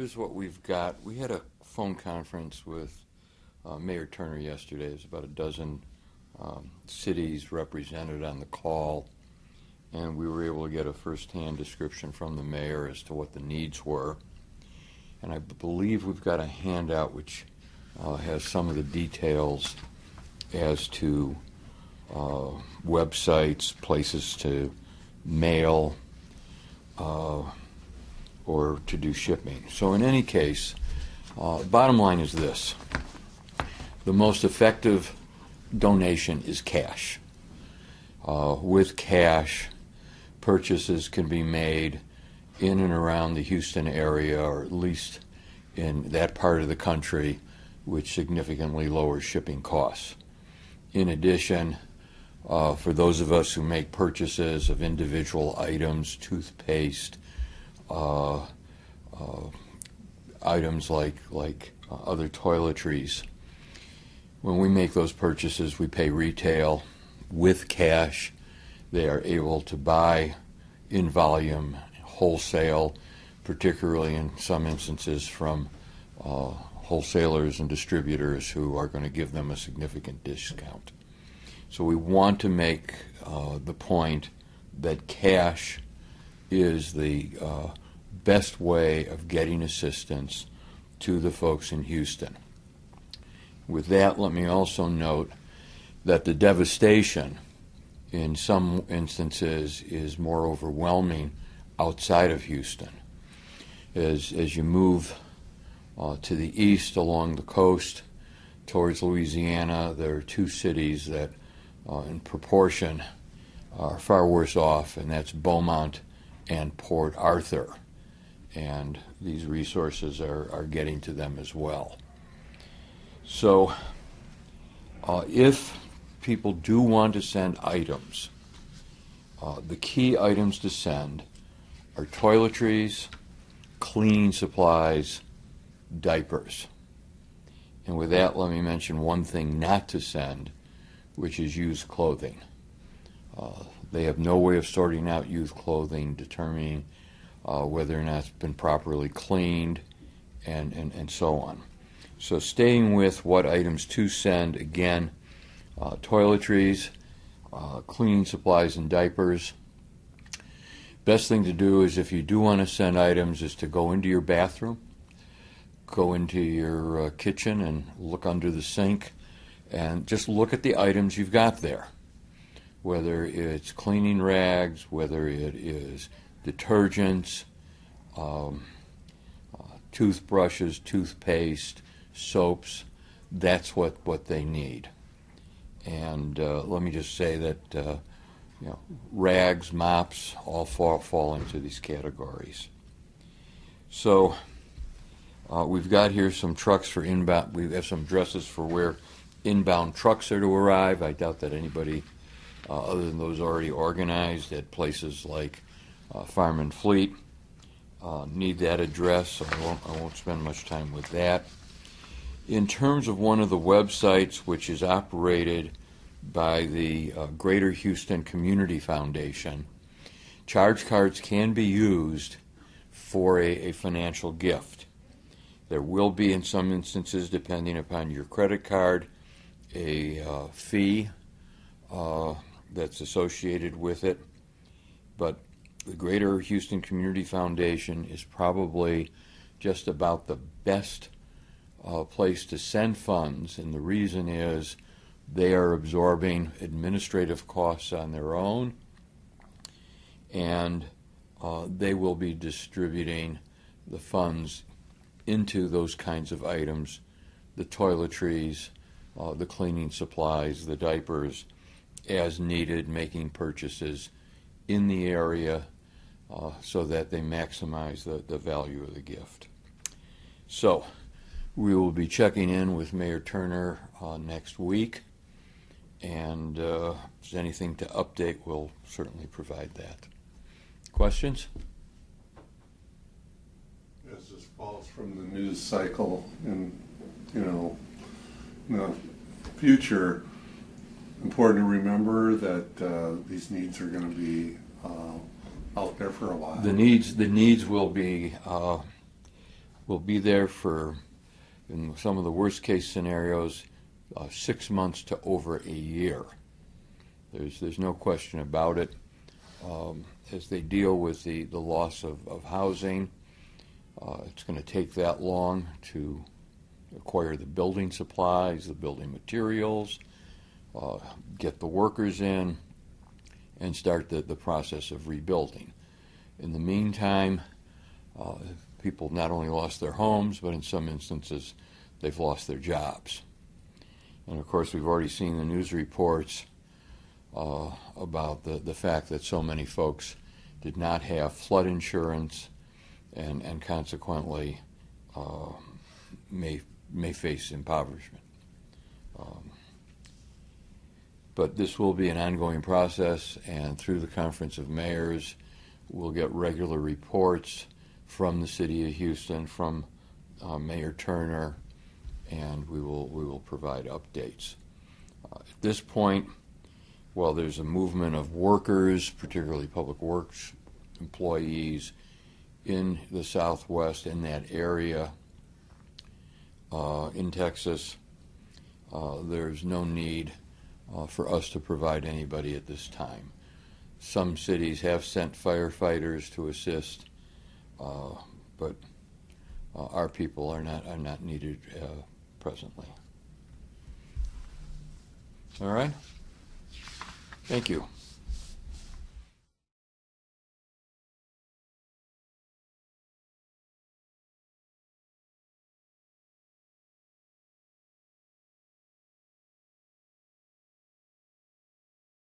Here's what we've got. We had a phone conference with uh, Mayor Turner yesterday. There's about a dozen um, cities represented on the call, and we were able to get a firsthand description from the mayor as to what the needs were. And I believe we've got a handout which uh, has some of the details as to uh, websites, places to mail, uh, or to do shipping. So, in any case, uh, bottom line is this the most effective donation is cash. Uh, with cash, purchases can be made in and around the Houston area, or at least in that part of the country, which significantly lowers shipping costs. In addition, uh, for those of us who make purchases of individual items, toothpaste, uh, uh, items like like uh, other toiletries. When we make those purchases, we pay retail with cash. They are able to buy in volume, wholesale, particularly in some instances from uh, wholesalers and distributors who are going to give them a significant discount. So we want to make uh, the point that cash is the uh, best way of getting assistance to the folks in Houston. With that, let me also note that the devastation in some instances is more overwhelming outside of Houston. As, as you move uh, to the east along the coast towards Louisiana, there are two cities that, uh, in proportion, are far worse off, and that's Beaumont and Port Arthur and these resources are, are getting to them as well. So, uh, if people do want to send items, uh, the key items to send are toiletries, cleaning supplies, diapers. And with that, let me mention one thing not to send, which is used clothing. Uh, they have no way of sorting out used clothing, determining uh, whether or not it's been properly cleaned, and, and, and so on. So, staying with what items to send again uh, toiletries, uh, cleaning supplies, and diapers. Best thing to do is if you do want to send items, is to go into your bathroom, go into your uh, kitchen, and look under the sink, and just look at the items you've got there. Whether it's cleaning rags, whether it is detergents, um, uh, toothbrushes, toothpaste, soaps. That's what, what they need. And uh, let me just say that uh, you know, rags, mops, all fall, fall into these categories. So uh, we've got here some trucks for inbound. We have some dresses for where inbound trucks are to arrive. I doubt that anybody, uh, other than those already organized at places like uh, Fireman Fleet. Uh, need that address, so I won't, I won't spend much time with that. In terms of one of the websites which is operated by the uh, Greater Houston Community Foundation, charge cards can be used for a, a financial gift. There will be, in some instances, depending upon your credit card, a uh, fee uh, that's associated with it. But the Greater Houston Community Foundation is probably just about the best uh, place to send funds, and the reason is they are absorbing administrative costs on their own, and uh, they will be distributing the funds into those kinds of items the toiletries, uh, the cleaning supplies, the diapers, as needed, making purchases in the area uh, so that they maximize the, the value of the gift. So, we will be checking in with Mayor Turner uh, next week, and uh, if there's anything to update, we'll certainly provide that. Questions? As this falls from the news cycle, and you know, in the future, important to remember that uh, these needs are going to be uh, out there for a while. The needs, the needs will be, uh, will be there for, in some of the worst case scenarios, uh, six months to over a year. There's, there's no question about it. Um, as they deal with the, the loss of, of housing, uh, it's going to take that long to acquire the building supplies, the building materials, uh, get the workers in, and start the, the process of rebuilding. In the meantime, uh, people not only lost their homes, but in some instances, they've lost their jobs. And of course, we've already seen the news reports uh, about the, the fact that so many folks did not have flood insurance and, and consequently uh, may, may face impoverishment. Um, but this will be an ongoing process, and through the Conference of Mayors, we'll get regular reports from the City of Houston, from uh, Mayor Turner, and we will, we will provide updates. Uh, at this point, while there's a movement of workers, particularly public works employees, in the Southwest, in that area, uh, in Texas, uh, there's no need uh, for us to provide anybody at this time. Some cities have sent firefighters to assist, uh, but uh, our people are not are not needed uh, presently. All right. Thank you.